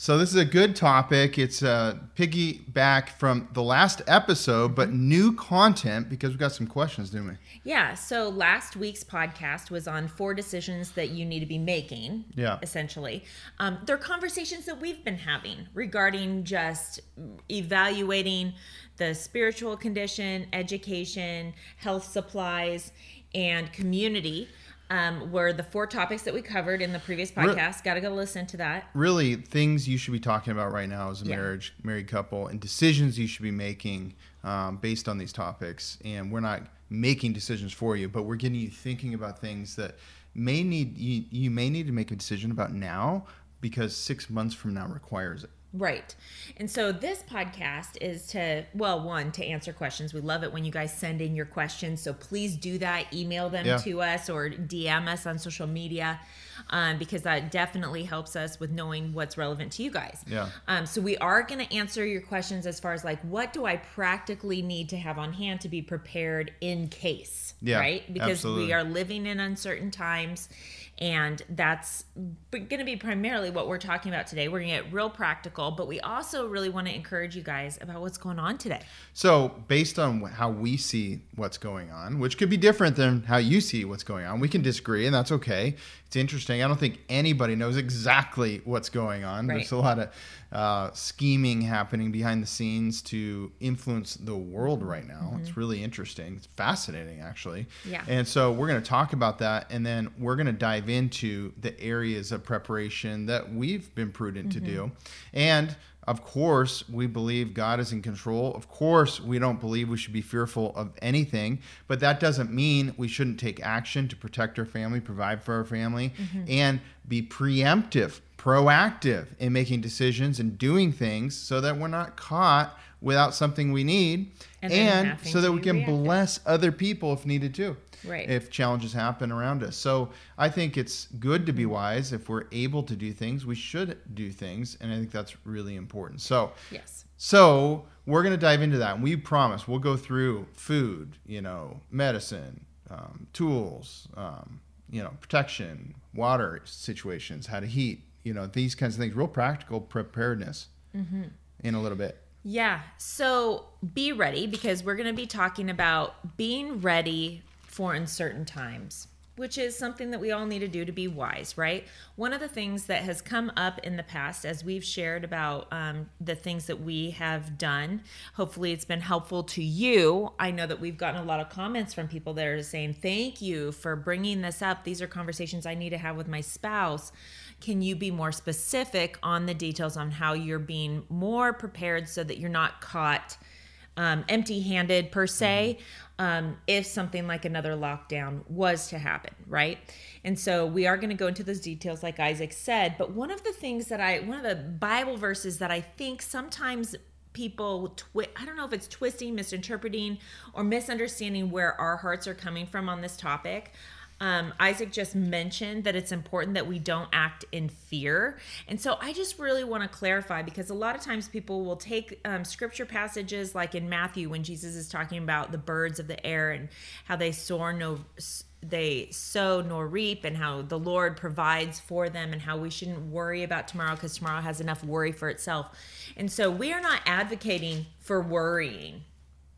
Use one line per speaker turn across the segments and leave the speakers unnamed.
So this is a good topic. It's a piggyback from the last episode, but new content because we've got some questions, didn't we?
Yeah. So last week's podcast was on four decisions that you need to be making.
Yeah.
Essentially, um, they're conversations that we've been having regarding just evaluating the spiritual condition, education, health supplies, and community um, were the four topics that we covered in the previous podcast. Got to go listen to that.
Really, things you should be talking about right now as a
Yeah.
marriage, married couple, and decisions you should be making um, based on these topics. And we're not making decisions for you, but we're getting you thinking about things that may need you, you may need to make a decision about now because six months from now requires it.
Right. And so this podcast is to, well, one, to answer questions. We love it when you guys send in your questions. So please do that. Email them
Yeah.
to us or DM us on social media um, because that definitely helps us with knowing what's relevant to you guys.
Yeah.
Um, so we are going to answer your questions as far as like, what do I practically need to have on hand to be prepared in case?
Yeah,
Right? Because
absolutely.
we are living in uncertain times. And that's going to be primarily what we're talking about today. We're going to get real practical, but we also really want to encourage you guys about what's going on today.
So, based on how we see what's going on, which could be different than how you see what's going on, we can disagree, and that's okay. It's interesting. I don't think anybody knows exactly what's going on.
Right.
There's a lot of uh, scheming happening behind the scenes to influence the world right now. It's really interesting. It's fascinating, actually.
Mm-hmm. Yeah.
And so, we're going to talk about that, and then we're going to dive into the areas of preparation that we've been prudent to do. And of course, we believe God is in control. Of course, we don't believe we should be fearful of anything, but that doesn't mean we shouldn't take action to protect our family, provide for our family, mm-hmm. and be preemptive, proactive in making decisions and doing things so that we're not caught without something we need
And
and, so that we can
reactive.
bless other people if needed to
Right.
if challenges happen around us. So I think it's good to be wise. If we're able to do things, we should do things. And I think that's really important. So,
Yes.
so we're going to dive into that. And we promise we'll go through food, you know, medicine, um, tools, um, you know, protection, water situations, how to heat, you know, these kinds of things, real practical preparedness in a little bit.
Yeah. So be ready because we're going to be talking about being ready for uncertain times, which is something that we all need to do to be wise, right? One of the things that has come up in the past as we've shared about um, the things that we have done, hopefully it's been helpful to you. I know that we've gotten a lot of comments from people that are saying, Thank you for bringing this up. These are conversations I need to have with my spouse. Can you be more specific on the details on how you're being more prepared so that you're not caught um, empty handed per se um, if something like another lockdown was to happen, right? And so we are going to go into those details, like Isaac said. But one of the things that I, one of the Bible verses that I think sometimes people twi- I don't know if it's twisting, misinterpreting, or misunderstanding where our hearts are coming from on this topic. Um, Isaac just mentioned that it's important that we don't act in fear. And so I just really want to clarify because a lot of times people will take um, scripture passages like in Matthew when Jesus is talking about the birds of the air and how they soar no they sow nor reap and how the Lord provides for them and how we shouldn't worry about tomorrow because tomorrow has enough worry for itself. And so we are not advocating for worrying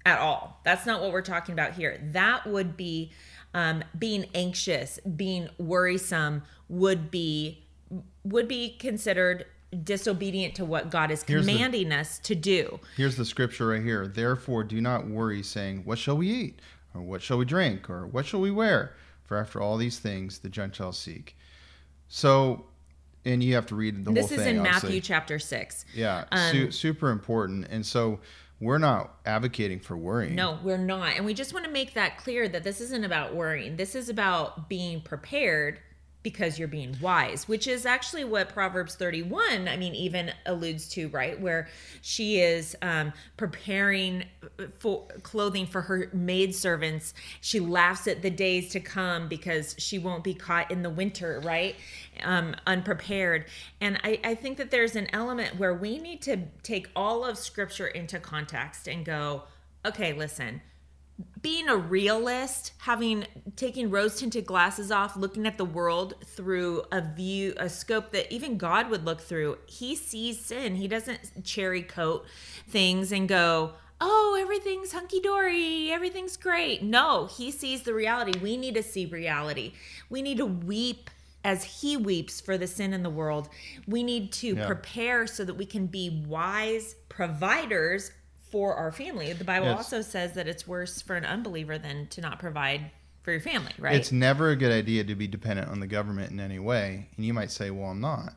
at all. That's not what we're talking about here. That would be um, being anxious, being worrisome would be would be considered disobedient to what God is
Here's the-
commanding us to do.
Here's the scripture right here. Therefore, do not worry, saying, What shall we eat? Or what shall we drink? Or what shall we wear? For after all these things the Gentiles seek. So, and you have to read the
This
whole thing.
This is in
obviously.
Matthew chapter 6.
Yeah,
Um,
su- super important. And so we're not advocating for worrying.
No, we're not. And we just want to make that clear that this isn't about worrying. This is about being prepared because you're being wise, which is actually what Proverbs 31, I mean, even alludes to, right? Where she is um, preparing for clothing for her maidservants. She laughs at the days to come because she won't be caught in the winter, right? Um, unprepared. And I, I think that there's an element where we need to take all of scripture into context and go, okay, listen being a realist, having taking rose tinted glasses off, looking at the world through a view, a scope that even God would look through, he sees sin. He doesn't cherry coat things and go, oh, everything's hunky dory, everything's great. No, he sees the reality. We need to see reality. We need to weep as he weeps for the sin in the world. We need to yeah. prepare so that we can be wise providers for our family. The Bible yes. also says that it's worse for an unbeliever than to not provide for your family, right?
It's never a good idea to be dependent on the government in any way. And you might say, well, I'm not.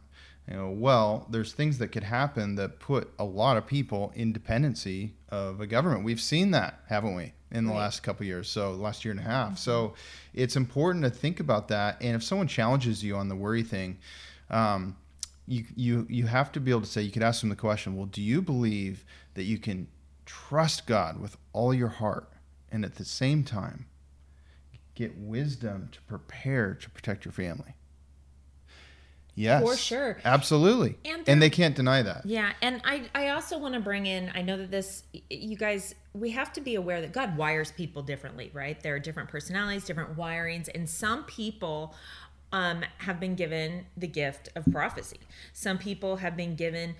You know, well, there's things that could happen that put a lot of people in dependency of a government. We've seen that, haven't we, in the right. last couple years? So, last year and a half. Mm-hmm. So, it's important to think about that. And if someone challenges you on the worry thing, um, you you you have to be able to say you could ask them the question. Well, do you believe that you can trust God with all your heart and at the same time get wisdom to prepare to protect your family. Yes.
For sure.
Absolutely. And, and they can't deny that.
Yeah. And I, I also want to bring in, I know that this, you guys, we have to be aware that God wires people differently, right? There are different personalities, different wirings, and some people um, have been given the gift of prophecy. Some people have been given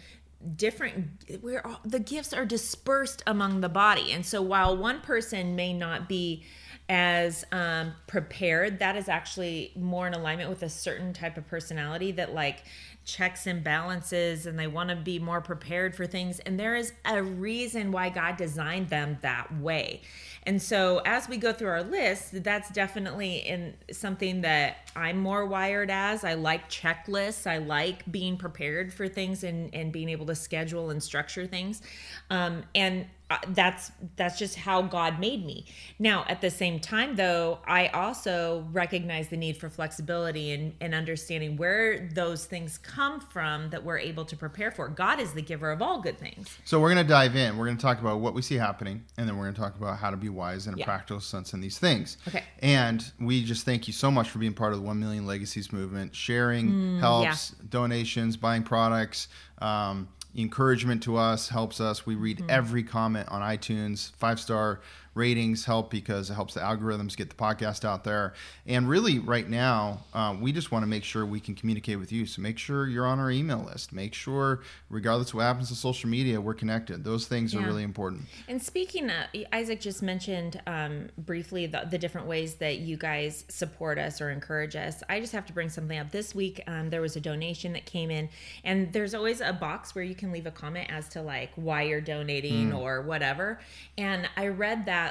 different where the gifts are dispersed among the body. And so while one person may not be as um, prepared that is actually more in alignment with a certain type of personality that like checks and balances and they want to be more prepared for things. And there is a reason why god designed them that way and so as we go through our list, that's definitely in something that I'm more wired as. I like checklists. I like being prepared for things and, and being able to schedule and structure things. Um, and that's that's just how God made me. Now, at the same time though, I also recognize the need for flexibility and, and understanding where those things come from that we're able to prepare for. God is the giver of all good things.
So we're gonna dive in. We're gonna talk about what we see happening, and then we're gonna talk about how to be wise in a yeah. practical sense in these things.
Okay.
And we just thank you so much for being part of the one million legacies movement. Sharing mm, helps, yeah. donations, buying products. Um, encouragement to us helps us. We read mm-hmm. every comment on iTunes, five star ratings help because it helps the algorithms get the podcast out there. And really, right now, uh, we just want to make sure we can communicate with you. So make sure you're on our email list. Make sure, regardless of what happens to social media, we're connected. Those things yeah. are really important.
And speaking of, Isaac just mentioned um, briefly the, the, different ways that you guys support us or encourage us. I just have to bring something up. This week, um, there was a donation that came in, and there's always a box where you can leave a comment as to like why you're donating mm. or whatever. And I read that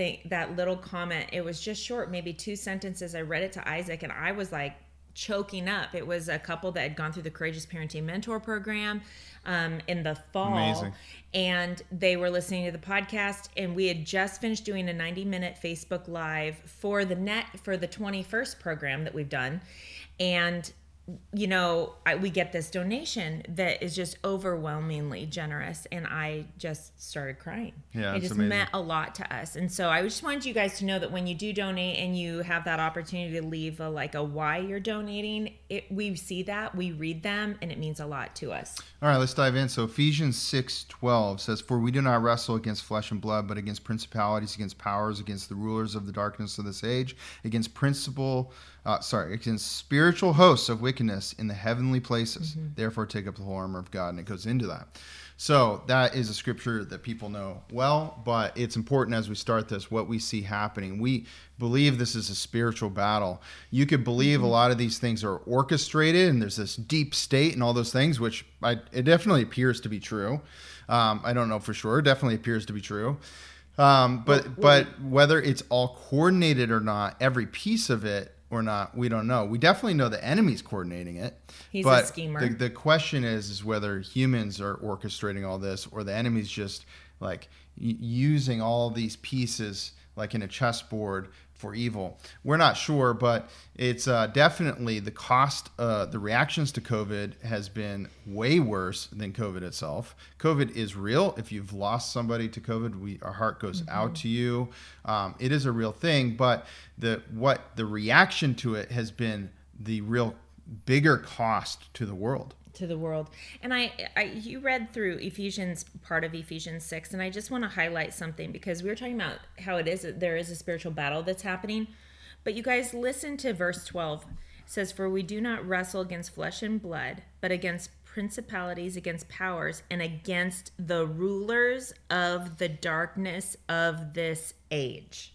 thing that little comment it was just short maybe two sentences. I read it to isaac and i was like choking up. It was a couple that had gone through the courageous parenting mentor program um, in the fall. Amazing. and they were listening to the podcast and we had just finished doing a 90 minute facebook live for the net for the 21st program that we've done. And you know, I, we get this donation that is just overwhelmingly generous, and I just started crying.
Yeah,
it just
amazing.
meant a lot to us, and so I just wanted you guys to know that when you do donate and you have that opportunity to leave a like a why you're donating, it we see that, we read them, and it means a lot to us.
All right, let's dive in. So Ephesians six twelve says, "For we do not wrestle against flesh and blood, but against principalities, against powers, against the rulers of the darkness of this age, against principal." Uh, sorry, against spiritual hosts of wickedness in the heavenly places. Mm-hmm. Therefore, take up the whole armor of God. And it goes into that. So that is a scripture that people know well, but it's important as we start this what we see happening. We believe this is a spiritual battle. You could believe mm-hmm. a lot of these things are orchestrated and there's this deep state and all those things, which I, it definitely appears to be true. Um, I don't know for sure. It definitely appears to be true. Um, but but whether it's all coordinated or not, every piece of it or not, we don't know. We definitely know the enemy's coordinating it.
He's
but
a schemer.
The, the question is, is whether humans are orchestrating all this or the enemy's just like using all these pieces like in a chessboard for evil. We're not sure, but it's uh, definitely the cost, uh, the reactions to COVID has been way worse than COVID itself. COVID is real. If you've lost somebody to COVID, we our heart goes mm-hmm. out to you. Um, it is a real thing, but the what the reaction to it has been the real bigger cost to the world
to the world. And I, I, you read through Ephesians part of Ephesians six, and I just want to highlight something because we were talking about how it is that there is a spiritual battle that's happening. But you guys listen to verse twelve. It says, "For we do not wrestle against flesh and blood, but against principalities, against powers, and against the rulers of the darkness of this age."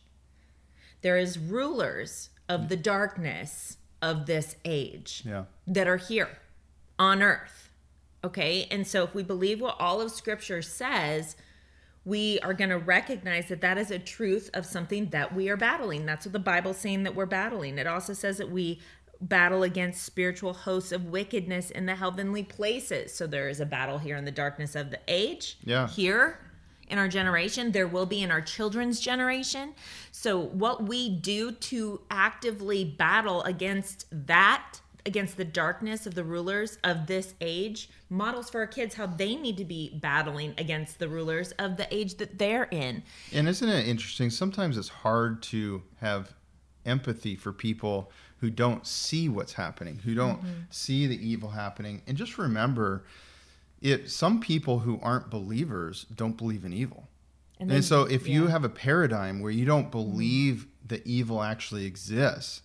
There is rulers of the darkness of this age
yeah.
that are here on earth. Okay. And so if we believe what all of scripture says, we are going to recognize that that is a truth of something that we are battling. That's what the Bible's saying that we're battling. It also says that we battle against spiritual hosts of wickedness in the heavenly places. So there is a battle here in the darkness of the age.
Yeah.
Here in our generation, there will be in our children's generation. So what we do to actively battle against that against the darkness of the rulers of this age models for our kids how they need to be battling against the rulers of the age that they're in.
And isn't it interesting? Sometimes it's hard to have empathy for people who don't see what's happening, who don't mm-hmm. see the evil happening. And just remember, it some people who aren't believers don't believe in evil. And, then, and so if yeah. you have a paradigm where you don't believe mm-hmm. that evil actually exists,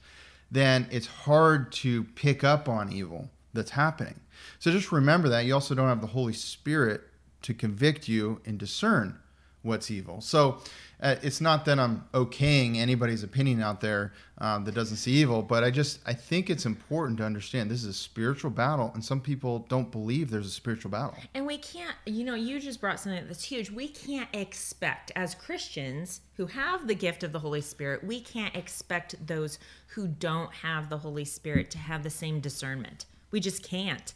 then it's hard to pick up on evil that's happening. So just remember that. You also don't have the Holy Spirit to convict you and discern what's evil. So uh, it's not that I'm okaying anybody's opinion out there um, that doesn't see evil, but I just I think it's important to understand this is a spiritual battle, and some people don't believe there's a spiritual battle.
And we can't, you know, you just brought something that's huge. We can't expect as Christians who have the gift of the Holy Spirit, we can't expect those who don't have the Holy Spirit to have the same discernment. We just can't.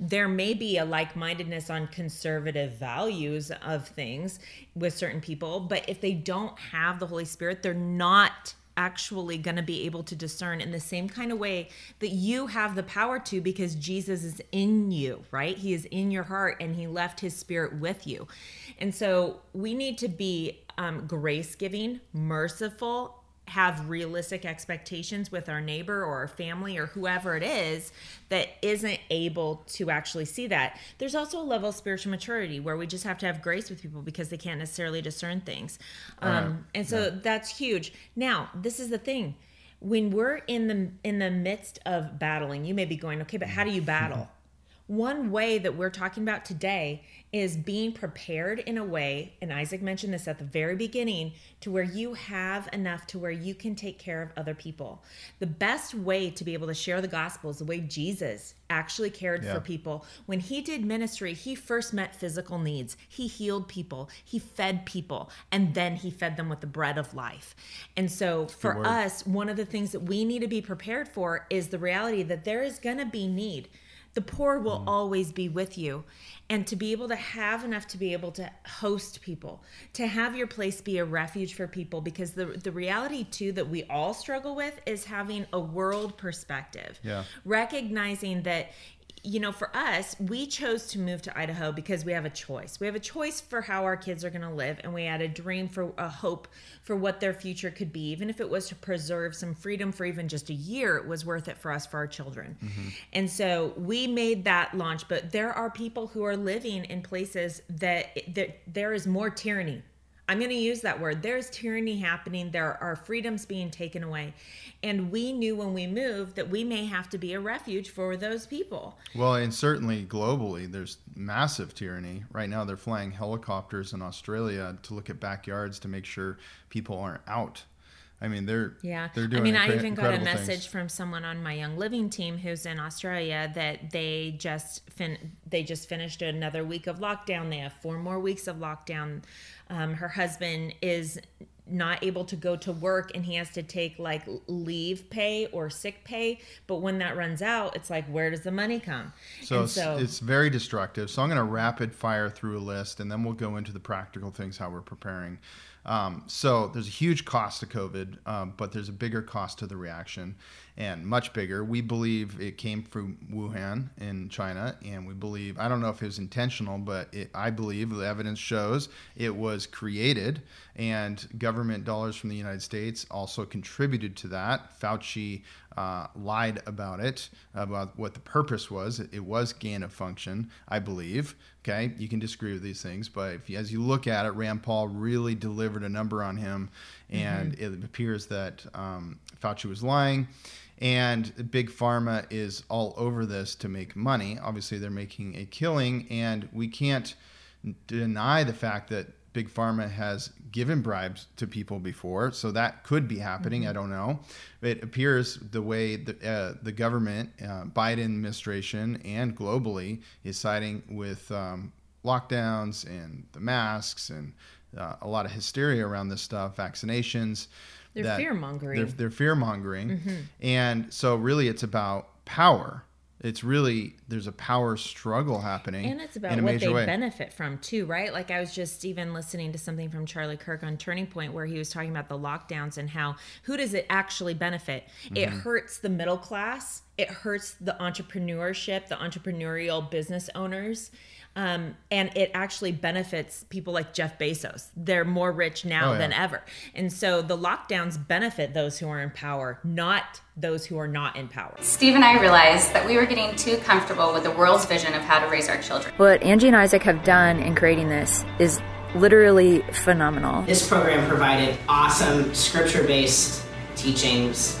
There may be a like mindedness on conservative values of things with certain people, but if they don't have the Holy Spirit, they're not actually going to be able to discern in the same kind of way that you have the power to because Jesus is in you, right? He is in your heart and he left his spirit with you. And so we need to be um, grace giving, merciful, have realistic expectations with our neighbor or our family or whoever it is that isn't able to actually see that. There's also a level of spiritual maturity where we just have to have grace with people because they can't necessarily discern things. Um, and so yeah. that's huge. Now, this is the thing. When we're in the in the midst of battling, you may be going, okay, but how do you battle? One way that we're talking about today is being prepared in a way, and Isaac mentioned this at the very beginning, to where you have enough to where you can take care of other people. The best way to be able to share the gospel is the way Jesus actually cared yeah. for people. When he did ministry, he first met physical needs, he healed people, he fed people, and then he fed them with the bread of life. And so for us, one of the things that we need to be prepared for is the reality that there is going to be need the poor will mm. always be with you. And to be able to have enough to be able to host people to have your place be a refuge for people because the the reality too that we all struggle with is having a world perspective.
Yeah.
Recognizing that you know, for us, we chose to move to Idaho because we have a choice. We have a choice for how our kids are going to live, and we had a dream for a hope for what their future could be. Even if it was to preserve some freedom for even just a year, it was worth it for us for our children. Mm-hmm. And so we made that launch. But there are people who are living in places that, that there is more tyranny I'm going to use that word. There's tyranny happening. There are freedoms being taken away. And we knew when we moved that we may have to be a refuge for those people.
Well, and certainly globally, there's massive tyranny. Right now, they're flying helicopters in Australia to look at backyards to make sure people aren't out. I mean, they're
yeah.
They're doing.
I mean, I even got a message things. from someone on my Young Living team who's in Australia that they just fin- they just finished another week of lockdown. They have four more weeks of lockdown. Um, her husband is not able to go to work and he has to take like leave pay or sick pay. But when that runs out, it's like, where does the money come?
So, it's, so it's very destructive. So I'm going to rapid fire through a list and then we'll go into the practical things how we're preparing. Um, so there's a huge cost to COVID, um, but there's a bigger cost to the reaction, and much bigger. We believe it came from Wuhan in China, and we believe I don't know if it was intentional, but it, I believe the evidence shows it was created, and government dollars from the United States also contributed to that. Fauci uh, lied about it, about what the purpose was. It was gain of function, I believe. Okay, you can disagree with these things, but if, as you look at it, Rand Paul really delivered a number on him, and mm-hmm. it appears that um, Fauci was lying. And big pharma is all over this to make money. Obviously, they're making a killing, and we can't deny the fact that big pharma has given bribes to people before, so that could be happening. Mm-hmm. I don't know. It appears the way the, uh, the government, uh, Biden administration, and globally is siding with um, lockdowns and the masks and uh, a lot of hysteria around this stuff, vaccinations.
They're fear mongering.
They're, they're fear mongering, mm-hmm. and so really, it's about power it's really there's a power struggle happening
and it's about what they way. benefit from too right like i was just even listening to something from charlie kirk on turning point where he was talking about the lockdowns and how who does it actually benefit mm-hmm. it hurts the middle class it hurts the entrepreneurship the entrepreneurial business owners um, and it actually benefits people like Jeff Bezos. They're more rich now oh, yeah. than ever. And so the lockdowns benefit those who are in power, not those who are not in power.
Steve and I realized that we were getting too comfortable with the world's vision of how to raise our children.
What Angie and Isaac have done in creating this is literally phenomenal.
This program provided awesome scripture based teachings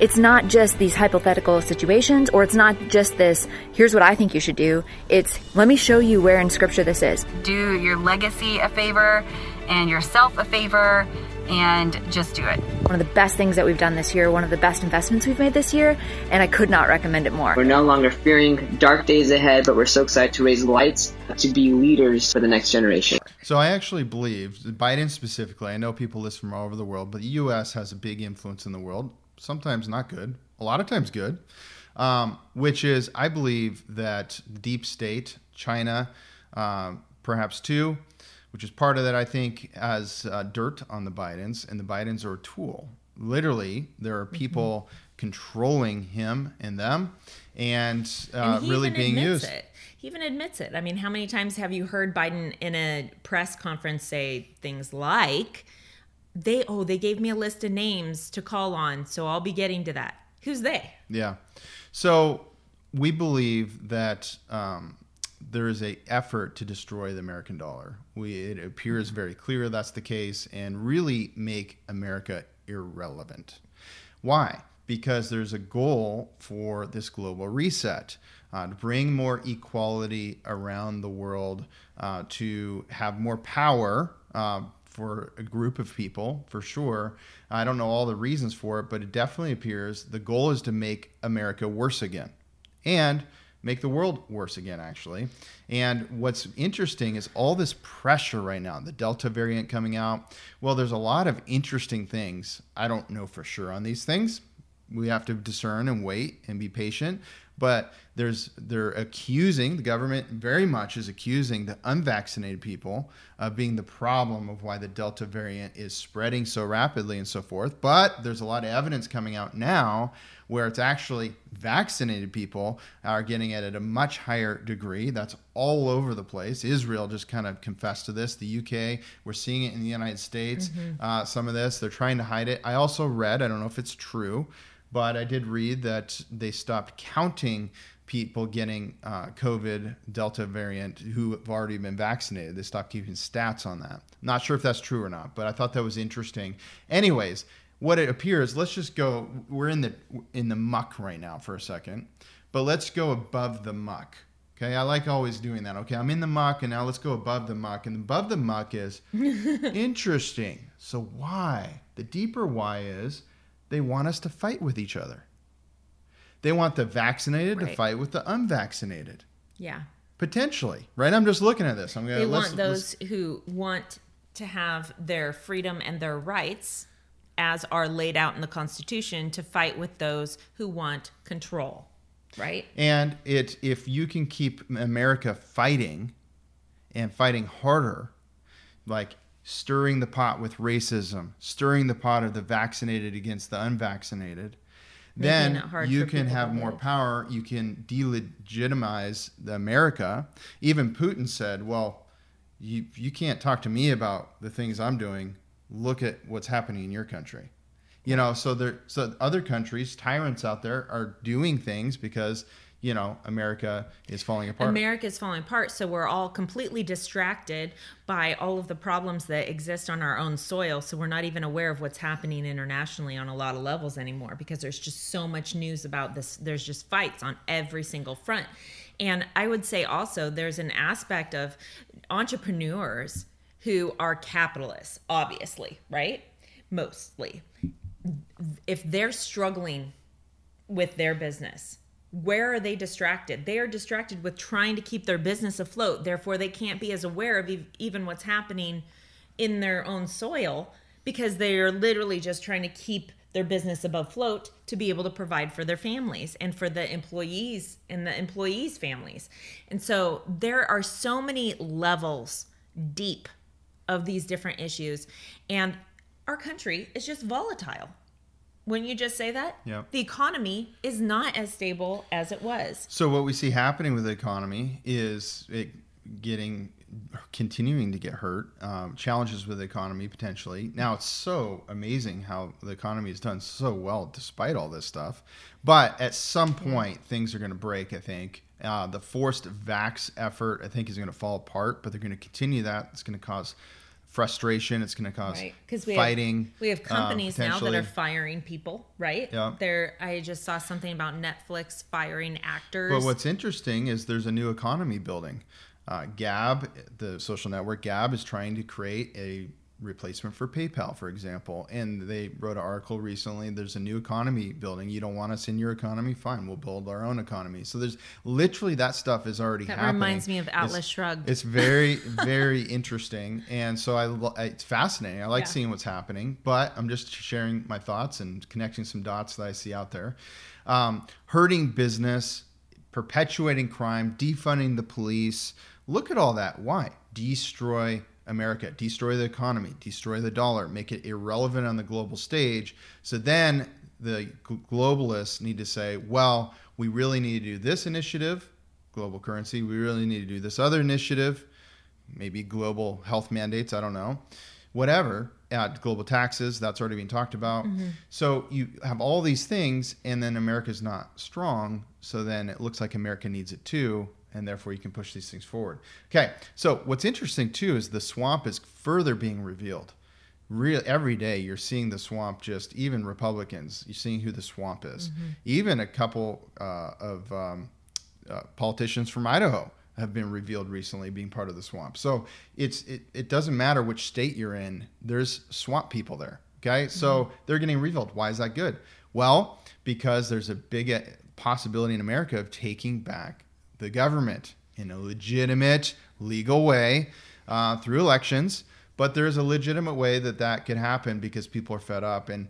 It's not just these hypothetical situations, or it's not just this, here's what I think you should do. It's, let me show you where in Scripture this is.
Do your legacy a favor and yourself a favor and just do it.
One of the best things that we've done this year, one of the best investments we've made this year, and I could not recommend it more.
We're no longer fearing dark days ahead, but we're so excited to raise lights to be leaders for the next generation.
So I actually believe, Biden specifically, I know people listen from all over the world, but the U.S. has a big influence in the world, sometimes not good, a lot of times good, um, which is, I believe that deep state, China, uh, perhaps too, which is part of that, I think, as uh, dirt on the Bidens, and the Bidens are a tool. Literally, there are people mm-hmm. controlling him and them, and, uh, and really being used.
It. He even admits it. I mean, how many times have you heard Biden in a press conference say things like, "They oh, they gave me a list of names to call on, so I'll be getting to that." Who's they?
Yeah. So we believe that um, there is a effort to destroy the American dollar. We, it appears very clear that's the case, and really make America irrelevant. Why? Because there's a goal for this global reset uh, to bring more equality around the world, uh, to have more power. Uh, for a group of people, for sure. I don't know all the reasons for it, but it definitely appears the goal is to make America worse again. And make the world worse again, actually. And what's interesting is all this pressure right now, the Delta variant coming out. Well, there's a lot of interesting things. I don't know for sure on these things. We have to discern and wait and be patient. But there's they're accusing the government very much is accusing the unvaccinated people of being the problem of why the Delta variant is spreading so rapidly and so forth. But there's a lot of evidence coming out now where it's actually vaccinated people are getting it at a much higher degree. That's all over the place. Israel just kind of confessed to this. The UK, we're seeing it in the United States. Mm-hmm. Uh, some of this, they're trying to hide it. I also read, I don't know if it's true, but I did read that they stopped counting people getting uh, COVID Delta variant who have already been vaccinated. They stopped keeping stats on that. Not sure if that's true or not, but I thought that was interesting. Anyways, what it appears, let's just go. We're in the in the muck right now for a second. but let's go above the muck. Okay, I like always doing that. Okay, I'm in the muck, and now let's go above the muck. And above the muck is interesting. So, why? The deeper why is they want us to fight with each other. They want the vaccinated to fight with the unvaccinated.
Yeah.
Potentially, right? I'm just looking at this. I'm gonna
They
let's-
want those who want to have their freedom and their rights as are laid out in the Constitution to fight with those who want control, right?
And it if you can keep America fighting and fighting harder, like stirring the pot with racism, stirring the pot of the vaccinated against the unvaccinated, then you can have more power. You can delegitimize the America. Even Putin said, "Well, you you can't talk to me about the things I'm doing. Look at what's happening in your country." You know, so there, so other countries, tyrants out there, are doing things because you know America is falling apart.
America is falling apart, so we're all completely distracted by all of the problems that exist on our own soil. So we're not even aware of what's happening internationally on a lot of levels anymore because there's just so much news about this. There's just fights on every single front. And I would say also there's an aspect of entrepreneurs who are capitalists, obviously, right? Mostly. If they're struggling with their business. Where are they distracted? They are distracted with trying to keep their business afloat. Therefore, they can't be as aware of ev- even what's happening in their own soil because they are literally just trying to keep their business above float to be able to provide for their families and for the employees and the employees' families. And so there are so many levels deep of these different issues. And our country is just volatile. When you just say that,
Yep.
the economy is not as stable as it was.
So what we see happening with the economy is it getting continuing to get hurt. Um, challenges with the economy potentially. Now it's so amazing how the economy has done so well despite all this stuff. But at some point, things are going to break. I think. Uh, the forced vax effort, I think, is going to fall apart, but they're going to continue that. It's going to cause frustration. It's going to cause
Right. Because we
fighting.
Have, we have
um,
companies now that are firing people, right?
Yeah.
There I just saw something about Netflix firing actors.
But what's interesting is there's a new economy building. Uh, Gab, the social network Gab, is trying to create a replacement for PayPal, for example. And they wrote an article recently. There's a new economy building. You don't want us in your economy? Fine, we'll build our own economy. So there's literally that stuff is already
That
happening.
reminds me of
It's-
Atlas Shrugged.
It's very, very interesting, and so I, it's fascinating. I like
Yeah.
seeing what's happening, but I'm just sharing my thoughts and connecting some dots that I see out there. Um, hurting business, perpetuating crime, defunding the police. Look at all that. Why? Destroy America, destroy the economy, destroy the dollar, make it irrelevant on the global stage. So then the globalists need to say, well, we really need to do this initiative, global currency. We really need to do this other initiative, maybe global health mandates. I don't know. Whatever. Uh, global taxes, that's already been talked about. So you have all these things, and then America's not strong. So then it looks like America needs it too, and therefore you can push these things forward. Okay. So what's interesting too is the swamp is further being revealed. Real every day you're seeing the swamp. Just even Republicans, you're seeing who the swamp is. Even a couple uh, of um, uh, politicians from Idaho have been revealed recently being part of the swamp. So it's it, it doesn't matter which state you're in. There's swamp people there. Okay, so they're getting revealed. Why is that good? Well, because there's a big uh, possibility in America of taking back the government in a legitimate, legal way uh, through elections. But there is a legitimate way that that could happen because people are fed up. And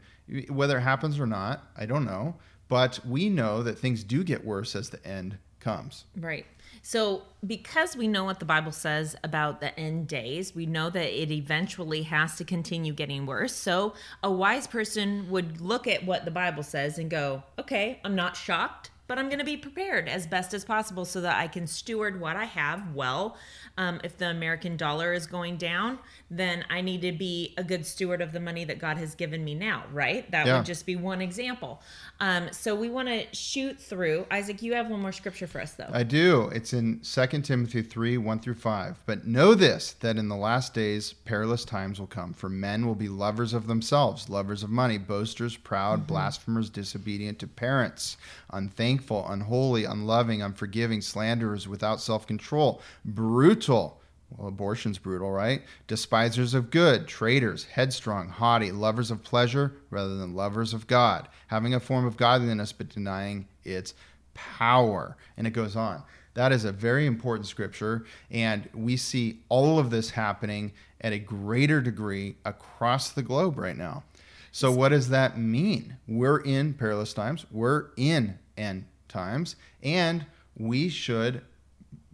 whether it happens or not, I don't know. But we know that things do get worse as the end comes.
Right. So, because we know what the Bible says about the end days, we know that it eventually has to continue getting worse. So, a wise person would look at what the Bible says and go, okay, I'm not shocked, but I'm going to be prepared as best as possible so that I can steward what I have well. Um, if the American dollar is going down, then I need to be a good steward of the money that God has given me now, right? That
Yeah.
would just be one example. Um, so, we want to shoot through. Isaac, you have one more scripture for us, though.
I do. It's in 2 Timothy 3 1 through 5. But know this, that in the last days perilous times will come, for men will be lovers of themselves, lovers of money, boasters, proud, blasphemers, disobedient to parents, unthankful unholy, unloving, unforgiving, slanderers, without self control, brutal. Well, abortion's brutal, right? Despisers of good, traitors, headstrong, haughty, lovers of pleasure rather than lovers of God, having a form of godliness but denying its power. And it goes on. That is a very important scripture. And we see all of this happening at a greater degree across the globe right now. So, what does that mean? We're in perilous times, we're in end times, and we should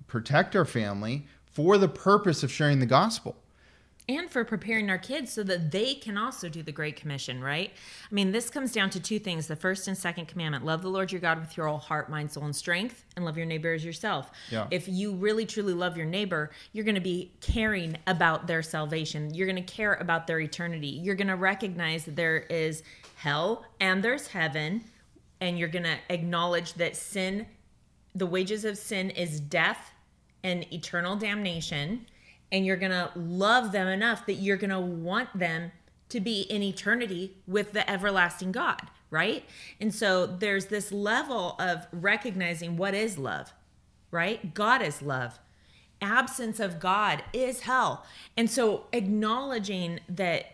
protect our family for the purpose of sharing the gospel.
and for preparing our kids so that they can also do the great commission right? I mean this comes down to two things. The first and second commandment love the lord your god with your whole heart mind soul and strength and love your neighbor as yourself.
Yeah.
if you really truly love your neighbor you're going to be caring about their salvation. You're going to care about their eternity. You're going to recognize that there is hell and there's heaven and you're going to acknowledge that sin the wages of sin is death and eternal damnation and you're going to love them enough that you're going to want them to be in eternity with the everlasting God, right? And so there's this level of recognizing what is love, right? God is love. Absence of God is hell. And so acknowledging that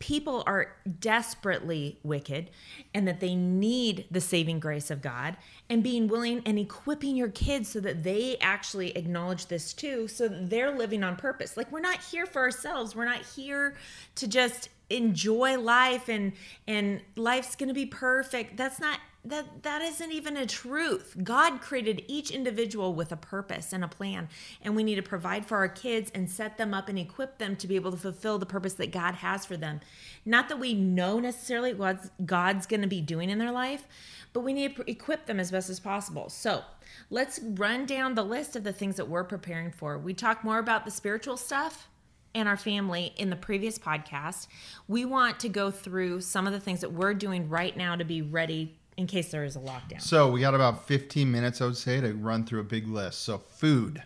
people are desperately wicked and that they need the saving grace of God and being willing and equipping your kids so that they actually acknowledge this too so they're living on purpose. Like we're not here for ourselves. We're not here to just enjoy life and and life's going to be perfect. That's not that that isn't even a truth. God created each individual with a purpose and a plan and we need to provide for our kids and set them up and equip them to be able to fulfill the purpose that god has for them. Not that we know necessarily what god's going to be doing in their life but we need to equip them as best as possible. So let's run down the list of the things that we're preparing for. We talk more about the spiritual stuff and our family in the previous podcast, we want to go through some of the things that we're doing right now to be ready in case there is a lockdown.
So, we got about 15 minutes, I would say, to run through a big list. So, food.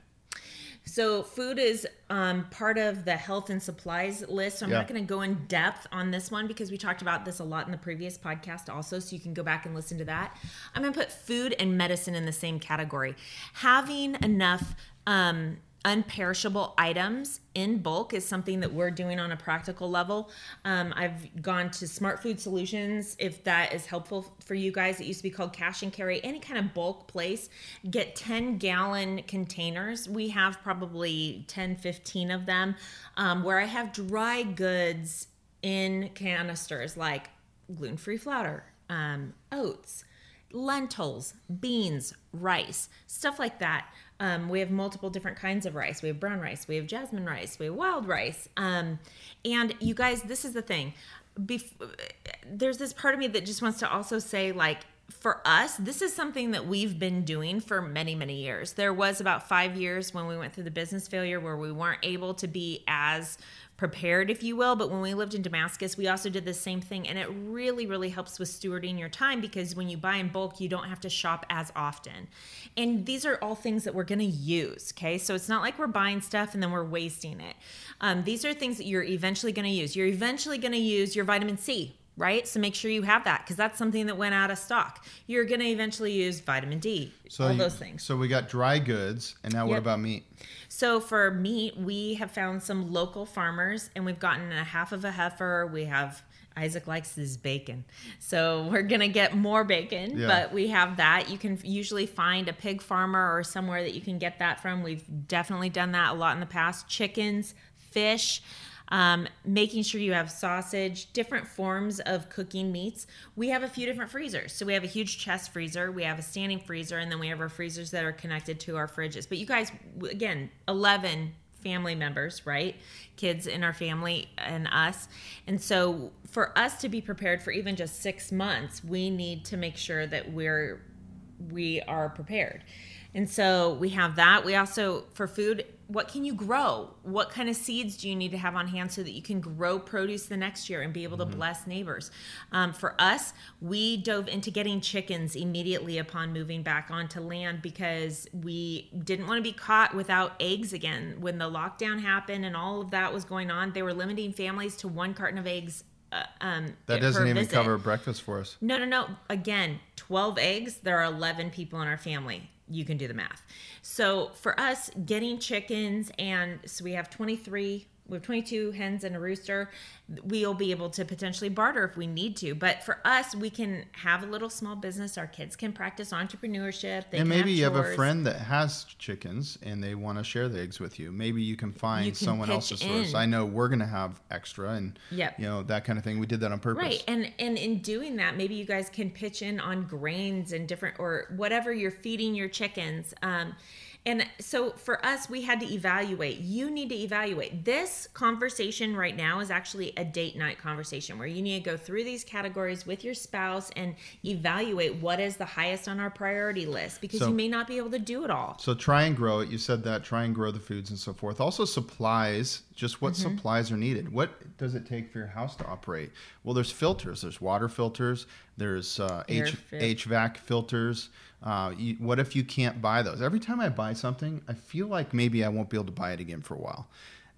So, food is um, part of the health and supplies list. So, I'm
Yeah.
not going to go in depth on this one because we talked about this a lot in the previous podcast, also. So, you can go back and listen to that. I'm going to put food and medicine in the same category. Having enough um, unperishable items in bulk is something that we're doing on a practical level. Um, I've gone to Smart Food Solutions if that is helpful for you guys. It used to be called Cash and Carry. Any kind of bulk place, get 10 gallon containers. We have probably 10, 15 of them um, where I have dry goods in canisters like gluten free flour, um, oats lentils, beans, rice, stuff like that. Um, we have multiple different kinds of rice. We have brown rice, we have jasmine rice, we have wild rice. Um, and you guys, this is the thing. Bef- there's this part of me that just wants to also say, like, for us, this is something that we've been doing for many, many years. There was about five years when we went through the business failure where we weren't able to be as prepared, if you will. But when we lived in Damascus, we also did the same thing. And it really, really helps with stewarding your time because when you buy in bulk, you don't have to shop as often. And these are all things that we're going to use. Okay. So it's not like we're buying stuff and then we're wasting it. Um, these are things that you're eventually going to use. You're eventually going to use your vitamin C right? So make sure you have that because that's something that went out of stock. You're going to eventually use vitamin D,
So
all
you-
those things.
So, we got dry goods. And now, what about meat?
So for meat, we have found some local farmers and we've gotten a half of a heifer. We have Isaac likes his bacon. So we're going to get more bacon,
Yeah.
but we have that. You can usually find a pig farmer or somewhere that you can get that from. We've definitely done that a lot in the past. Chickens, fish, um, making sure you have sausage, different forms of cooking meats. We have a few different freezers. So we have a huge chest freezer, we have a standing freezer, and then we have our freezers that are connected to our fridges. But you guys, again, 11 family members, right? Kids in our family and us. And so for us to be prepared for even just six months, we need to make sure that we're we are prepared. And so we have that. We also, for food, what can you grow? What kind of seeds do you need to have on hand so that you can grow produce the next year and be able to bless neighbors? Um, for us, we dove into getting chickens immediately upon moving back onto land because we didn't want to be caught without eggs again. When the lockdown happened and all of that was going on, they were limiting families to one carton of eggs uh, um,
That doesn't even
visit.
cover breakfast for us.
No, no, no. Again, 12 eggs, there are 11 people in our family. You can do the math. So for us, getting chickens, and so we have 23, we have 22 hens and a rooster. We'll be able to potentially barter if we need to. But for us, we can have a little small business. Our kids can practice entrepreneurship. They
and maybe you have a friend that has chickens and they want to share the eggs with you. Maybe you can find
You can
someone else's source. I know we're going to have extra and
Yep.
you know that kind of thing. We did that on purpose.
Right. And and in doing that, maybe you guys can pitch in on grains and different or whatever you're feeding your chickens. Um and so for us, we had to evaluate. You need to evaluate. This conversation right now is actually a date night conversation where you need to go through these categories with your spouse and evaluate what is the highest on our priority list because
So-
you may not be able to do it all.
So try and grow it. You said that. Try and grow the foods and so forth. Also supplies. Just what
Mm-hmm.
supplies are needed. What does it take for your house to operate? Well, there's filters. There's water filters. There's uh, H- HVAC filters. Uh, you, what if you can't buy those? Every time I buy something, I feel like maybe I won't be able to buy it again for a while.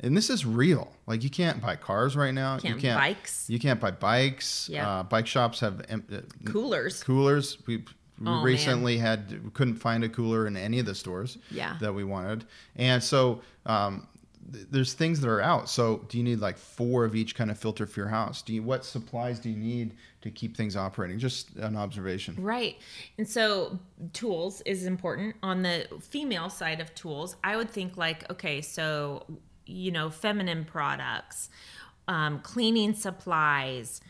And this is real. Like you can't buy cars right now.
Can't
you can't
bikes.
You can't buy bikes.
Yeah.
Uh, bike shops have em- uh,
Coolers.
coolers. We, we
Oh, man.
recently had couldn't find a cooler in any of the stores
Yeah.
that we wanted, and so um, there's things that are out. So do you need like four of each kind of filter for your house? Do you what supplies do you need to keep things operating? Just an observation.
Right. And so tools is important. On the female side of tools, I would think like, okay, so, you know, feminine products, um, cleaning supplies.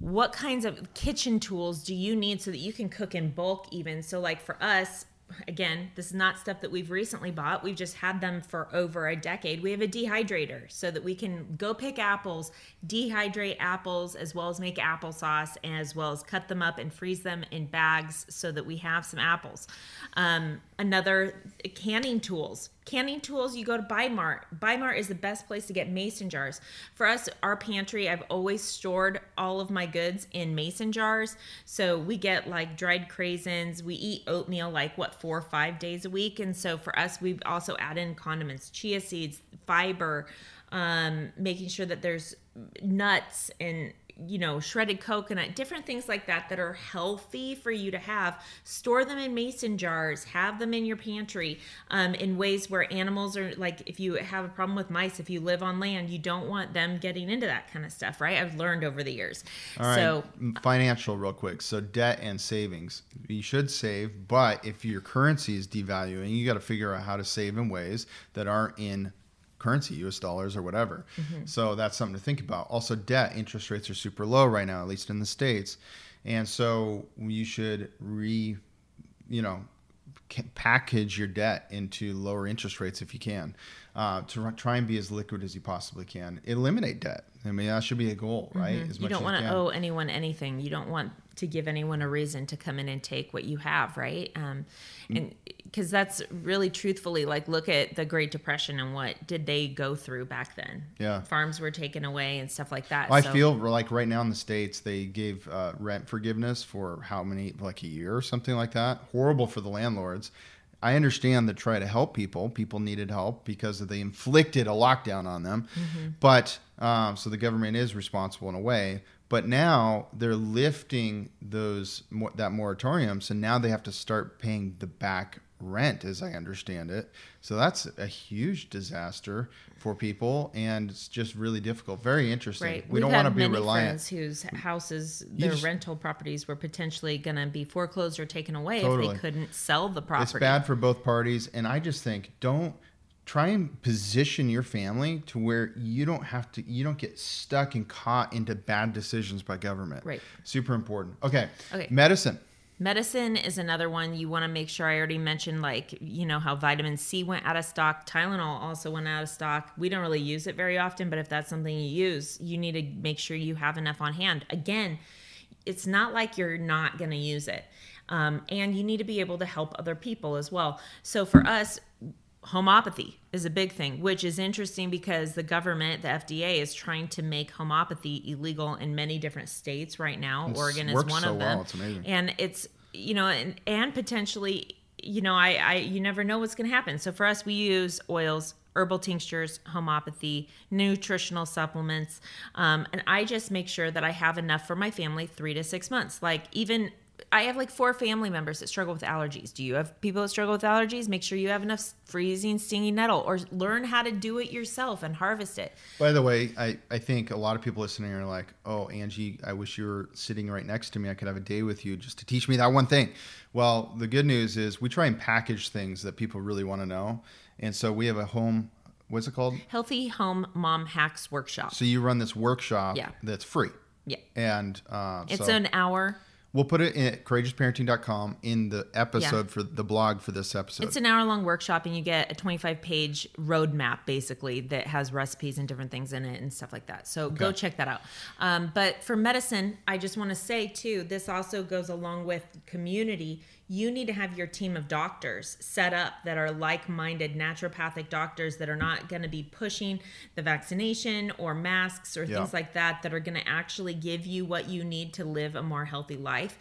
What kinds of kitchen tools do you need so that you can cook in bulk, even? So, like for us, again, this is not stuff that we've recently bought. We've just had them for over a decade. We have a dehydrator so that we can go pick apples, dehydrate apples, as well as make applesauce, as well as cut them up and freeze them in bags so that we have some apples. Um, another canning tools. Canning tools, you go to Bi-Mart. Bi-Mart is the best place to get mason jars. For us, our pantry, I've always stored all of my goods in mason jars. So we get like dried craisins. We eat oatmeal like what, four or five days a week. And so for us, we also add in condiments, chia seeds, fiber, um, making sure that there's nuts and you know shredded coconut different things like that that are healthy for you to have store them in mason jars have them in your pantry um, in ways where animals are like if you have a problem with mice if you live on land you don't want them getting into that kind of stuff right i've learned over the years
All right.
so
m- financial, real quick. So debt and savings. You should save, but if your currency is devaluing, you got to figure out how to save in ways that aren't in currency, U.S. dollars or whatever.
Mm-hmm.
So that's something to think about. Also, debt interest rates are super low right now, at least in the states, and so you should re, you know, package your debt into lower interest rates if you can uh, to r- try and be as liquid as you possibly can eliminate debt i mean that should be a goal right as
Mm-hmm. you don't want to owe anyone anything you don't want to give anyone a reason to come in and take what you have right um and because that's really truthfully like look at the great depression and what did they go through back then
Yeah.
farms were taken away and stuff like that
I
So-
feel like right now in the states they gave uh, rent forgiveness for how many, like a year or something like that. Horrible for the landlords. I understand that try to help people. People needed help because they inflicted a lockdown on them.
Mm-hmm.
But um, so the government is responsible in a way. But now they're lifting those that moratorium, so now they have to start paying the back rent, as I understand it. So that's a huge disaster for people, and it's just really difficult. Very interesting.
Right.
We
We've
don't want to be
many
reliant.
whose houses, their
just-
rental properties, were potentially going to be foreclosed or taken away if they couldn't sell the property.
It's bad for both parties, and I just think don't try and position your family to where you don't have to you don't get stuck and caught into bad decisions by government.
Right.
Super important. Okay.
Okay.
Medicine.
Medicine is another one you want to make sure. I already mentioned, like, you know, how vitamin C went out of stock. Tylenol also went out of stock. We don't really use it very often, but if that's something you use, you need to make sure you have enough on hand. Again, it's not like you're not going to use it. Um, and you need to be able to help other people as well. So for us, homeopathy is a big thing, which is interesting because the government, the FDA, is trying to make homeopathy illegal in many different states right now.
It's
Oregon is one
so
of them.
well. It's amazing.
And it's you know, and, and potentially, you know, I, I you never know what's going to happen. So for us, we use oils, herbal tinctures, homeopathy, nutritional supplements. Um, and I just make sure that I have enough for my family three to six months. Like, even I have like four family members that struggle with allergies. Do you have people that struggle with allergies? Make sure you have enough freezing stinging nettle or learn how to do it yourself and harvest it.
By the way, I, I think a lot of people listening are like, oh, Angie, I wish you were sitting right next to me. I could have a day with you just to teach me that one thing. Well, the good news is we try and package things that people really want to know. And so we have a home, what's it called?
Healthy Home Mom Hacks Workshop.
So you run this workshop
Yeah.
that's free.
yeah.
And uh,
It's
so
an hour.
We'll put it in at courageousparenting.com in the episode for the blog for this episode.
It's an hour long workshop, and you get a 25 page roadmap basically that has recipes and different things in it and stuff like that. So go check that out. Um, but for medicine, I just want to say too, this also goes along with community. You need to have your team of doctors set up that are like minded naturopathic doctors that are not going to be pushing the vaccination or masks or
Yeah.
things like that, that are going to actually give you what you need to live a more healthy life.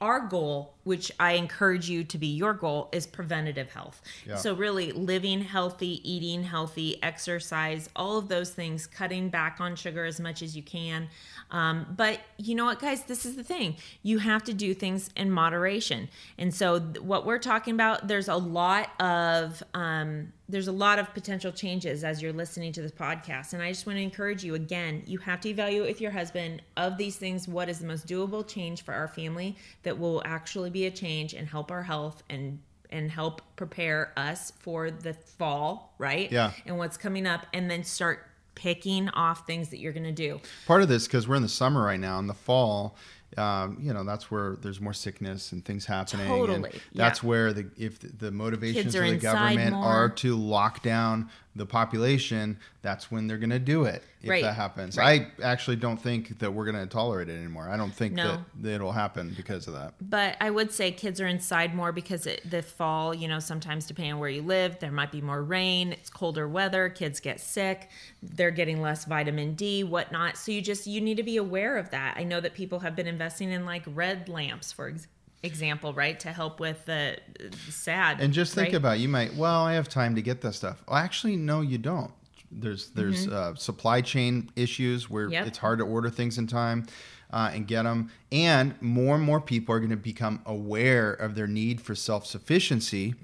Our goal, which I encourage you to be your goal, is preventative health.
Yeah.
So, really, living healthy, eating healthy, exercise, all of those things, cutting back on sugar as much as you can. Um, but you know what, guys? This is the thing. You have to do things in moderation. And so, th- what we're talking about, there's a lot of. Um, there's a lot of potential changes as you're listening to this podcast. And I just want to encourage you again, you have to evaluate with your husband of these things what is the most doable change for our family that will actually be a change and help our health and and help prepare us for the fall, right?
Yeah.
And what's coming up and then start picking off things that you're going to do.
part of this because we're in the summer right now in the fall um, you know that's where there's more sickness and things happening and
Totally,
that's
yeah.
where the if the, the motivations of the government
more.
are to lock down the population that's when they're going to do it if
Right,
that happens
right.
i actually don't think that we're going to tolerate it anymore i don't think
No.
that, it'll happen because of that
But I would say kids are inside more because it, the fall, you know, sometimes depending on where you live, there might be more rain, it's colder weather, kids get sick, they're getting less vitamin D, whatnot. So you just, you need to be aware of that. I know that people have been investing in like red lamps, for ex- example, right, to help with the sad.
And just think
right?
about you might well I have time to get that stuff. Well, actually no you don't. There's there's uh, supply chain issues where
Mm-hmm. Yep.
it's hard to order things in time uh, and get them. And more and more people are going to become aware of their need for self sufficiency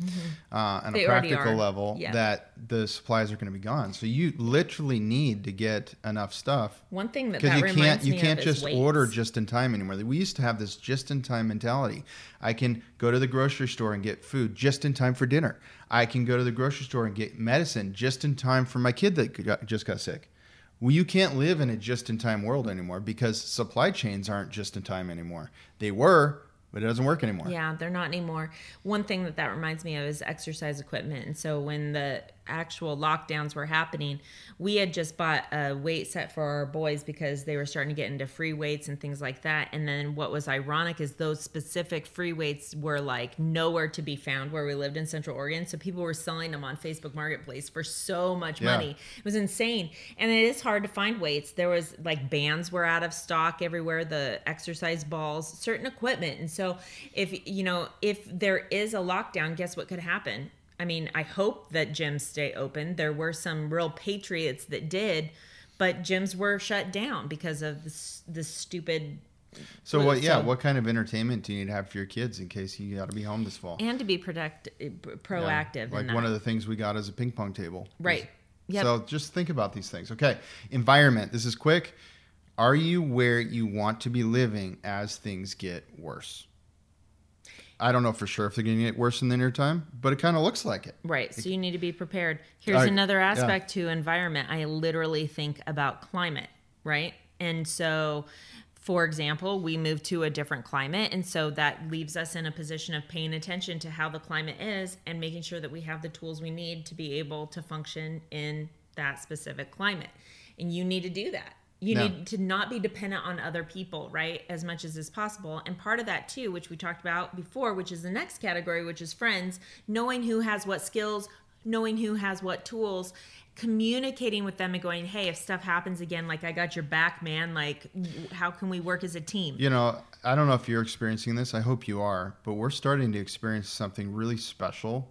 uh, on
Mm-hmm. They
a practical level.
Yeah.
That the supplies are going to be gone. So you literally need to get enough stuff
One thing that
because
that
you can't you can't just order just in time anymore. We used to have this just in time mentality. I can go to the grocery store and get food just in time for dinner. I can go to the grocery store and get medicine just in time for my kid that just got sick. Well, you can't live in a just in time world anymore because supply chains aren't just in time anymore. They were, but it doesn't work anymore.
Yeah, they're not anymore. One thing that that reminds me of is exercise equipment. And so when the actual lockdowns were happening, we had just bought a weight set for our boys because they were starting to get into free weights and things like that. And then what was ironic is those specific free weights were like nowhere to be found where we lived in Central Oregon. So people were selling them on Facebook Marketplace for so much
Yeah.
money. It was insane. And it is hard to find weights. There was like bands were out of stock everywhere, the exercise balls, certain equipment. And so if you know, if there is a lockdown, guess what could happen? I mean, I hope that gyms stay open. There were some real patriots that did, but gyms were shut down because of this this stupid
So what? Yeah. What kind of entertainment do you need to have for your kids in case you got to be home this fall?
and to be protect eh,
Yeah.
proactive.
Like
in that.
one of the things we got is a ping pong table.
Right. Yep.
So just think about these things. Okay. Environment. This is quick. Are you where you want to be living as things get worse? I don't know for sure if they're going to get worse in the near time, but it kind of looks like it.
Right. So you need to be prepared. Here's
right,
another
yeah.
aspect to environment. I literally think about climate, right? And so, for example, we move to a different climate. And so that leaves us in a position of paying attention to how the climate is and making sure that we have the tools we need to be able to function in that specific climate. And you need to do that. You
Yeah.
need to not be dependent on other people, right? As much as is possible. And part of that, too, which we talked about before, which is the next category, which is friends, knowing who has what skills, knowing who has what tools, communicating with them and going, hey, if stuff happens again, like I got your back, man, like how can we work as a team?
You know, I don't know if you're experiencing this. I hope you are, but we're starting to experience something really special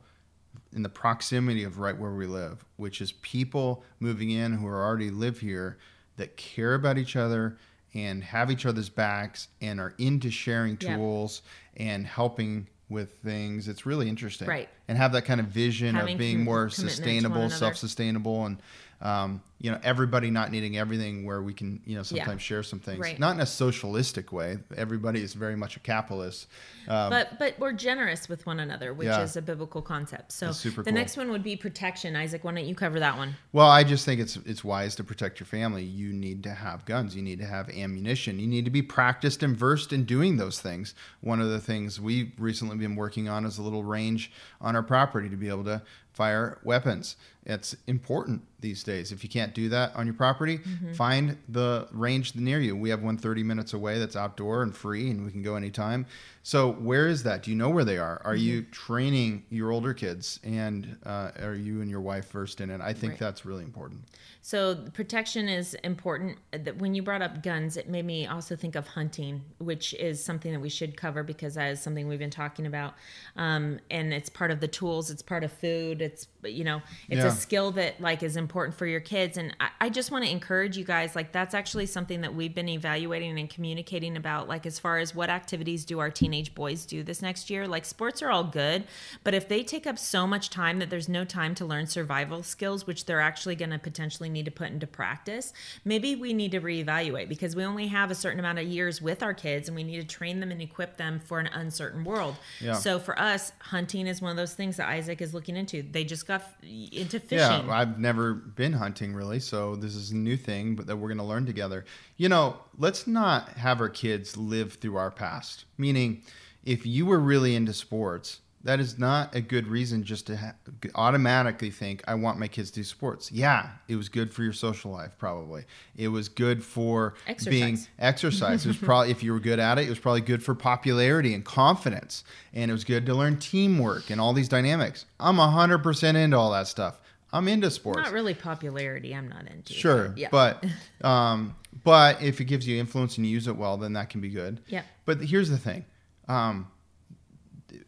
in the proximity of right where we live, which is people moving in who are already live here that care about each other and have each other's backs and are into sharing
Yep.
tools and helping with things. It's really interesting.
Right.
And have that kind of vision
Having
of being
com-
more
to one
sustainable, self-sustainable and um, you know, everybody not needing everything where we can, you know,
Yeah.
sometimes share some things.
Right.
Not in a socialistic way. Everybody is very much a capitalist. Um,
but but we're generous with one another, which
Yeah.
is a biblical concept. So the
cool.
next one would be protection. Isaac, why don't you cover that one?
Well, I just think it's it's wise to protect your family. You need to have guns. You need to have ammunition. You need to be practiced and versed in doing those things. One of the things we've recently been working on is a little range on our property to be able to fire weapons. It's important these days. If you can't do that on your property,
Mm-hmm.
find the range near you. We have one 30 minutes away that's outdoor and free, and we can go anytime. So, where is that? Do you know where they are? Are you
Mm-hmm.
training your older kids, and uh, are you and your wife versed in it? I think
Right.
that's really important.
So protection is important. That When you brought up guns, it made me also think of hunting, which is something that we should cover because that is something we've been talking about. Um, and it's part of the tools. It's part of food. It's you know, it's
Yeah.
a skill that like is important for your kids. And I, I just want to encourage you guys. Like that's actually something that we've been evaluating and communicating about. Like as far as what activities do our teenage boys do this next year? Like sports are all good, but if they take up so much time that there's no time to learn survival skills, which they're actually going to potentially need to put into practice, maybe we need to reevaluate because we only have a certain amount of years with our kids and we need to train them and equip them for an uncertain world.
Yeah.
So for us, hunting is one of those things that Isaac is looking into. They just got into
Yeah. I've never been hunting really, so this is a new thing, but that we're going to learn together. You know, let's not have our kids live through our past. Meaning, if you were really into sports, that is not a good reason just to ha- automatically think I want my kids to do sports. Yeah, it was good for your social life, probably. It was good for being
Exercise.
exercise. It was probably if you were good at it, it was probably good for popularity and confidence, and it was good to learn teamwork and all these dynamics. I'm hundred percent into all that stuff. I'm into sports.
Not really popularity. I'm not into.
Sure,
but yeah.
but um, but if it gives you influence and you use it well, then that can be good.
Yeah.
But here's the thing, um,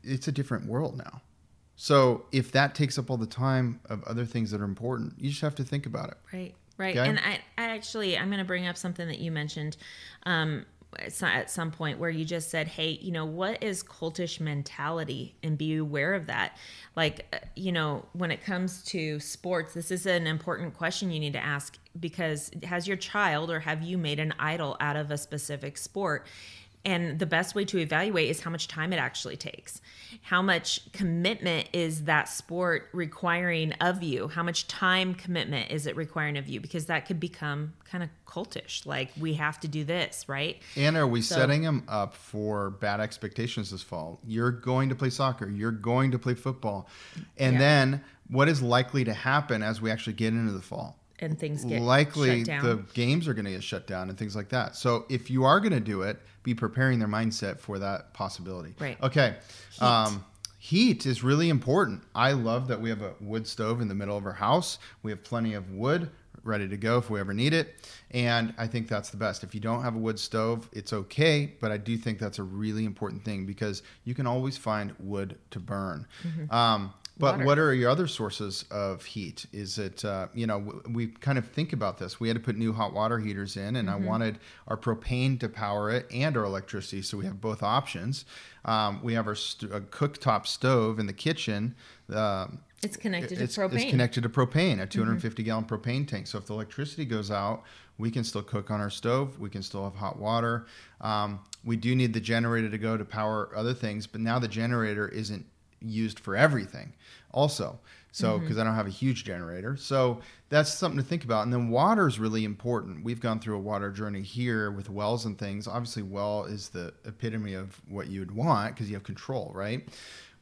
it's a different world now. So if that takes up all the time of other things that are important, you just have to think about it.
Right, right.
Okay.
And I, I actually, I'm going to bring up something that you mentioned um, at some- point where you just said, hey, you know, what is cultish mentality? And be aware of that. Like, uh, you know, when it comes to sports, this is an important question you need to ask because has your child or have you made an idol out of a specific sport? And the best way to evaluate is how much time it actually takes. How much commitment is that sport requiring of you? How much time commitment is it requiring of you? Because that could become kind of cultish. Like, we have to do this, right?
And are we
So-
setting them up for bad expectations this fall? You're going to play soccer. You're going to play football. And
Yeah.
then what is likely to happen as we actually get into the fall?
And things get
likely
shut down.
the games are going to get shut down and things like that. So if you are going to do it, be preparing their mindset for that possibility.
Right.
Okay. Um, heat is really important. I love that we have a wood stove in the middle of our house. We have plenty of wood ready to go if we ever need it. And I think that's the best. If you don't have a wood stove, it's okay. But I do think that's a really important thing because you can always find wood to burn. Um, but
Water.
what are your other sources of heat? Is it, uh, you know, w- we kind of think about this. We had to put new hot water heaters in, and I wanted our propane to power it and our electricity, so we have both options. Um, we have our st- a cooktop stove in the kitchen. Um,
It's connected to propane.
It's connected to propane, a 250 gallon propane tank. So if the electricity goes out, we can still cook on our stove. We can still have hot water. Um, we do need the generator to go to power other things, but now the generator isn't used for everything, also. So mm-hmm. because I don't have a huge generator, so that's something to think about. And then water is really important. We've gone through a water journey here with wells and things. Obviously, well is the epitome of what you would want because you have control, right?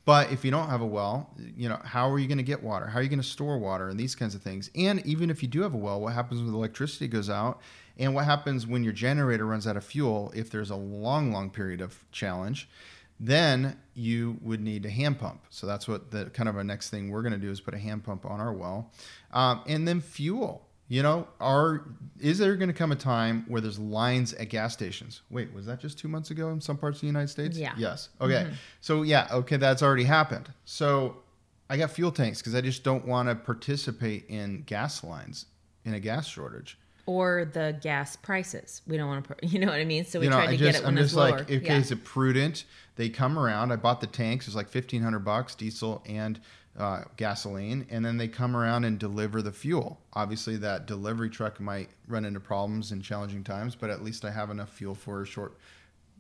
But if you don't have a well, you know, how are you going to get water? How are you going to store water and these kinds of things? And even if you do have a well, what happens when the electricity goes out? And what happens when your generator runs out of fuel if there's a long, long period of challenge? Then you would need a hand pump. So that's what the kind of our next thing we're going to do is put a hand pump on our well. Um, and then fuel. You know, are is there going to come a time where there's lines at gas stations? Wait, was that just two months ago in some parts of the United States?
Yeah.
Yes. Okay. So yeah. Okay, that's already happened. So I got fuel tanks because I just don't want to participate in gas lines in a gas shortage.
or the gas prices. We don't want to, you know what I mean. So we
you know,
try to
just,
get it when
I'm
it's
just
lower.
like, okay,
yeah.
is it prudent? They come around. I bought the tanks. It was like fifteen hundred bucks, diesel and uh, gasoline, and then they come around and deliver the fuel. Obviously, that delivery truck might run into problems in challenging times, but at least I have enough fuel for a short,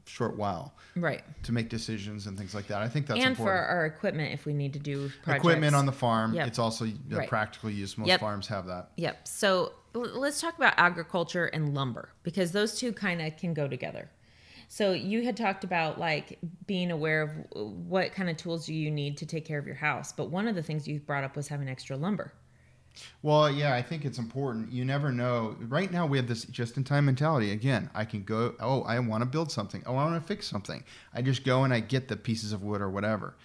short while
right.
to make decisions and things like that. I think that's
and for our equipment, if we need to do projects.
Equipment on the farm.
Yep.
It's also a
Right.
practical use. Most
Yep.
farms have that.
Yep. So let's talk about agriculture and lumber because those two kind of can go together. So you had talked about like being aware of what kind of tools do you need to take care of your house, but one of the things you brought up was having extra lumber.
Well, yeah, I think it's important. You never know. Right now, we have this just in time mentality. Again, I can go, oh, I want to build something. Oh, I want to fix something. I just go and I get the pieces of wood or whatever.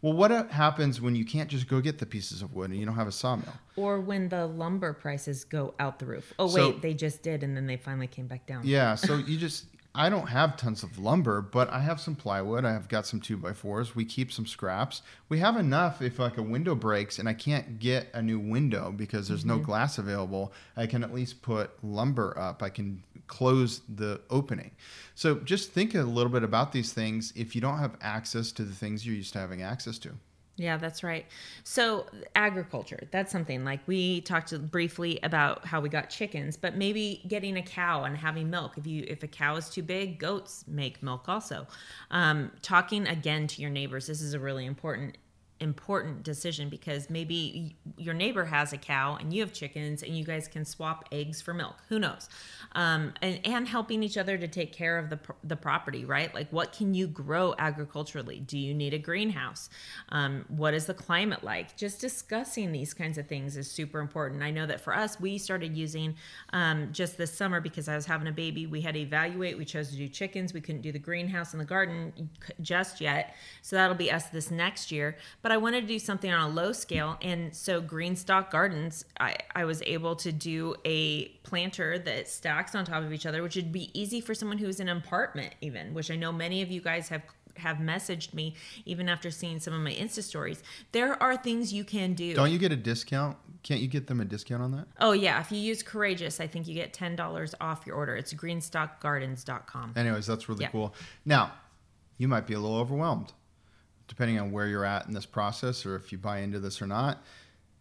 Well, what happens when you can't just go get the pieces of wood and you don't have a sawmill?
Or when the lumber prices go out the roof. Oh
So-
wait, they just did, and then they finally came back down.
Yeah, so you just, I don't have tons of lumber, but I have some plywood. I have got some two by fours. We keep some scraps. We have enough if like a window breaks and I can't get a new window because there's no mm-hmm. glass available. I can at least put lumber up. I can close the opening. So just think a little bit about these things if you don't have access to the things you're used to having access to.
Yeah, that's right. So agriculture, that's something like we talked briefly about how we got chickens, but maybe getting a cow and having milk. If you if a cow is too big, goats make milk also. Um, talking again to your neighbors. This is a really important important decision because maybe your neighbor has a cow and you have chickens and you guys can swap eggs for milk. Who knows? Um, and, and helping each other to take care of the, the property right? Like what can you grow agriculturally? Do you need a greenhouse? Um, what is the climate like? Just discussing these kinds of things is super important. I know that for us we started using um, just this summer because i was having a baby we had to evaluate. We chose to do chickens. We couldn't do the greenhouse and the garden just yet. So that'll be us this next year. But I wanted to do something on a low scale. And so, GreenStalk Gardens, I, I was able to do a planter that stacks on top of each other, which would be easy for someone who's in an apartment, even, which I know many of you guys have have messaged me even after seeing some of my insta stories there are things you can do
Don't you get a discount? Can't you get them a discount on that?
oh yeah if you use courageous i think you get $10 off your order it's greenstalkgardens.com
Anyways, that's really
Yeah.
cool. Now, you might be a little overwhelmed, depending on where you're at in this process or if you buy into this or not.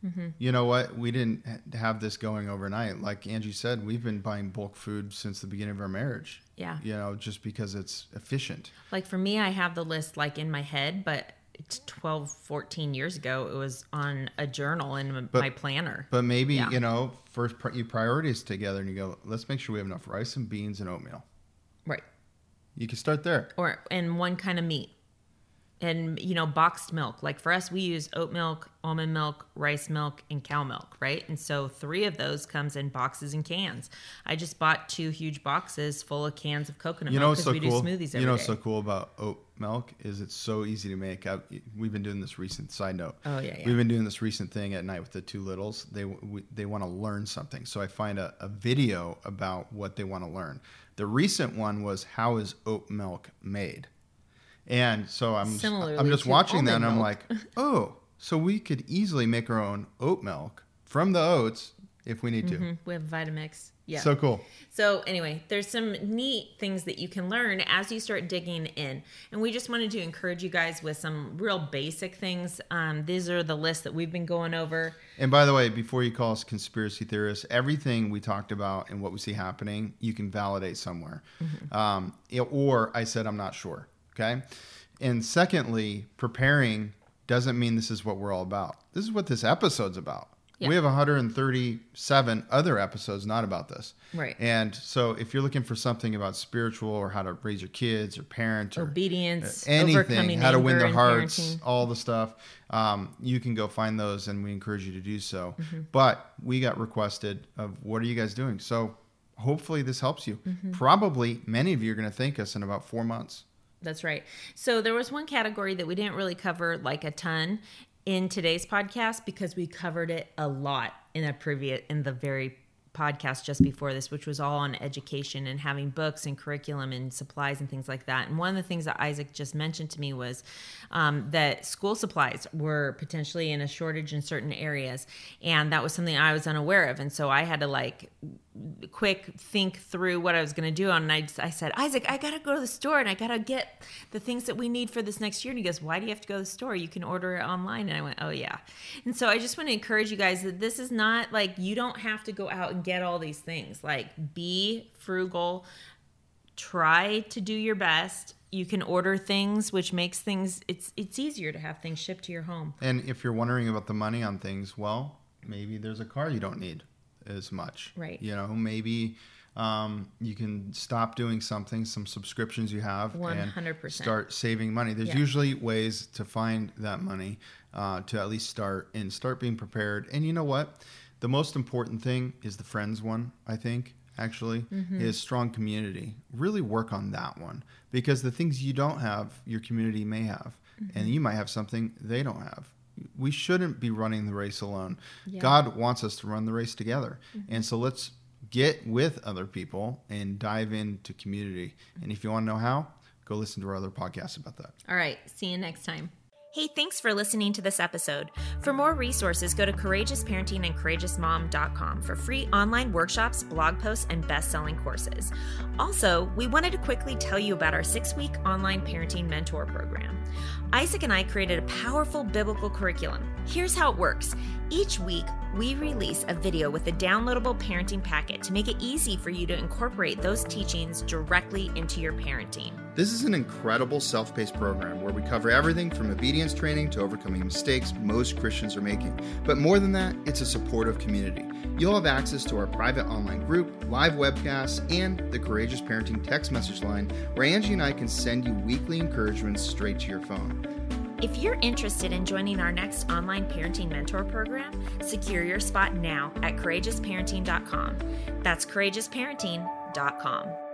Mm-hmm.
You know what? We didn't have this going overnight. Like Angie said, we've been buying bulk food since the beginning of our marriage.
Yeah.
You know, just because it's efficient.
Like for me, I have the list like in my head, but it's 12, 14 years ago, it was on a journal in
But-
my planner.
But maybe,
Yeah.
you know, first you priorities together and you go, let's make sure we have enough rice and beans and oatmeal.
right.
You can start there.
Or and one kind of meat. And you know, boxed milk. Like for us, we use oat milk, almond milk, rice milk, and cow milk, right? And so three of those comes in boxes and cans. I just bought two huge boxes full of cans of coconut
You know
milk because
so
we
cool?
do smoothies every
you know what's so cool about oat milk is it's so easy to make. I, we've been doing this recent side note.
Oh, yeah, yeah.
We've been doing this recent thing at night with the two littles. They we, they want to learn something, so I find a, a video about what they want to learn. The recent one was how is oat milk made, and so I'm
Similarly
I'm just watching that and I'm like, oh, so we could easily make our own oat milk from the oats if we need to.
Mhm, We have Vitamix. Yeah.
So cool.
So anyway, there's some neat things that you can learn as you start digging in, and we just wanted to encourage you guys with some real basic things. Um, these are the lists that we've been going over.
And by the way, before you call us conspiracy theorists, everything we talked about and what we see happening, you can validate somewhere. Um, or I said, I'm not sure. Okay. And secondly, preparing doesn't mean this is what we're all about. This is what this episode's about.
Yeah.
We have 137 other episodes not about this.
Right.
And so if you're looking for something about spiritual or how to raise your kids or parent or
Obedience,
anything, how to win their hearts,
parenting.
all the stuff. Um, you can go find those, and we encourage you to do so.
Mm-hmm.
But we got requested of what are you guys doing? So hopefully this helps you.
Mm-hmm.
Probably many of you are going to thank us in about four months.
That's right. So there was one category that we didn't really cover like a ton in today's podcast because we covered it a lot in a previous in the very podcast just before this, which was all on education and having books and curriculum and supplies and things like that. And one of the things that Isaac just mentioned to me was um, that school supplies were potentially in a shortage in certain areas. And that was something I was unaware of. And so I had to like quick think through what I was going to do. And I, I said, Isaac, I got to go to the store and I got to get the things that we need for this next year. And he goes, Why do you have to go to the store? You can order it online. And I went, Oh, yeah. And so I just want to encourage you guys that this is not like you don't have to go out and get all these things. Like, be frugal, try to do your best. You can order things, which makes things it's it's easier to have things shipped to your home.
And if you're wondering about the money on things, well, maybe there's a car you don't need as much.
Right.
You know, maybe um, you can stop doing something, some subscriptions you have, and
100%.
start saving money. There's
Yeah.
usually ways to find that money uh, to at least start and start being prepared. And you know what? The most important thing is the friends one, I think. Actually,
Mm-hmm.
is strong community. Really work on that one because the things you don't have, your community may have,
Mm-hmm.
and you might have something they don't have. We shouldn't be running the race alone. God wants us to run the race together.
Mm-hmm.
And so let's get with other people and dive into community. And if you want to know how, go listen to our other podcasts about that.
All right. See you next time. Hey, thanks for listening to this episode. For more resources, go to Courageous Parenting and for free online workshops, blog posts, and best selling courses. Also, we wanted to quickly tell you about our six week online parenting mentor program. Isaac and I created a powerful biblical curriculum. Here's how it works each week, we release a video with a downloadable parenting packet to make it easy for you to incorporate those teachings directly into your parenting.
This is an incredible self paced program where we cover everything from obedience training to overcoming mistakes most Christians are making. But more than that, it's a supportive community. You'll have access to our private online group, live webcasts, and the Courageous Parenting text message line where Angie and I can send you weekly encouragements straight to your phone.
If you're interested in joining our next online parenting mentor program, secure your spot now at courageousparenting.com. That's courageousparenting.com.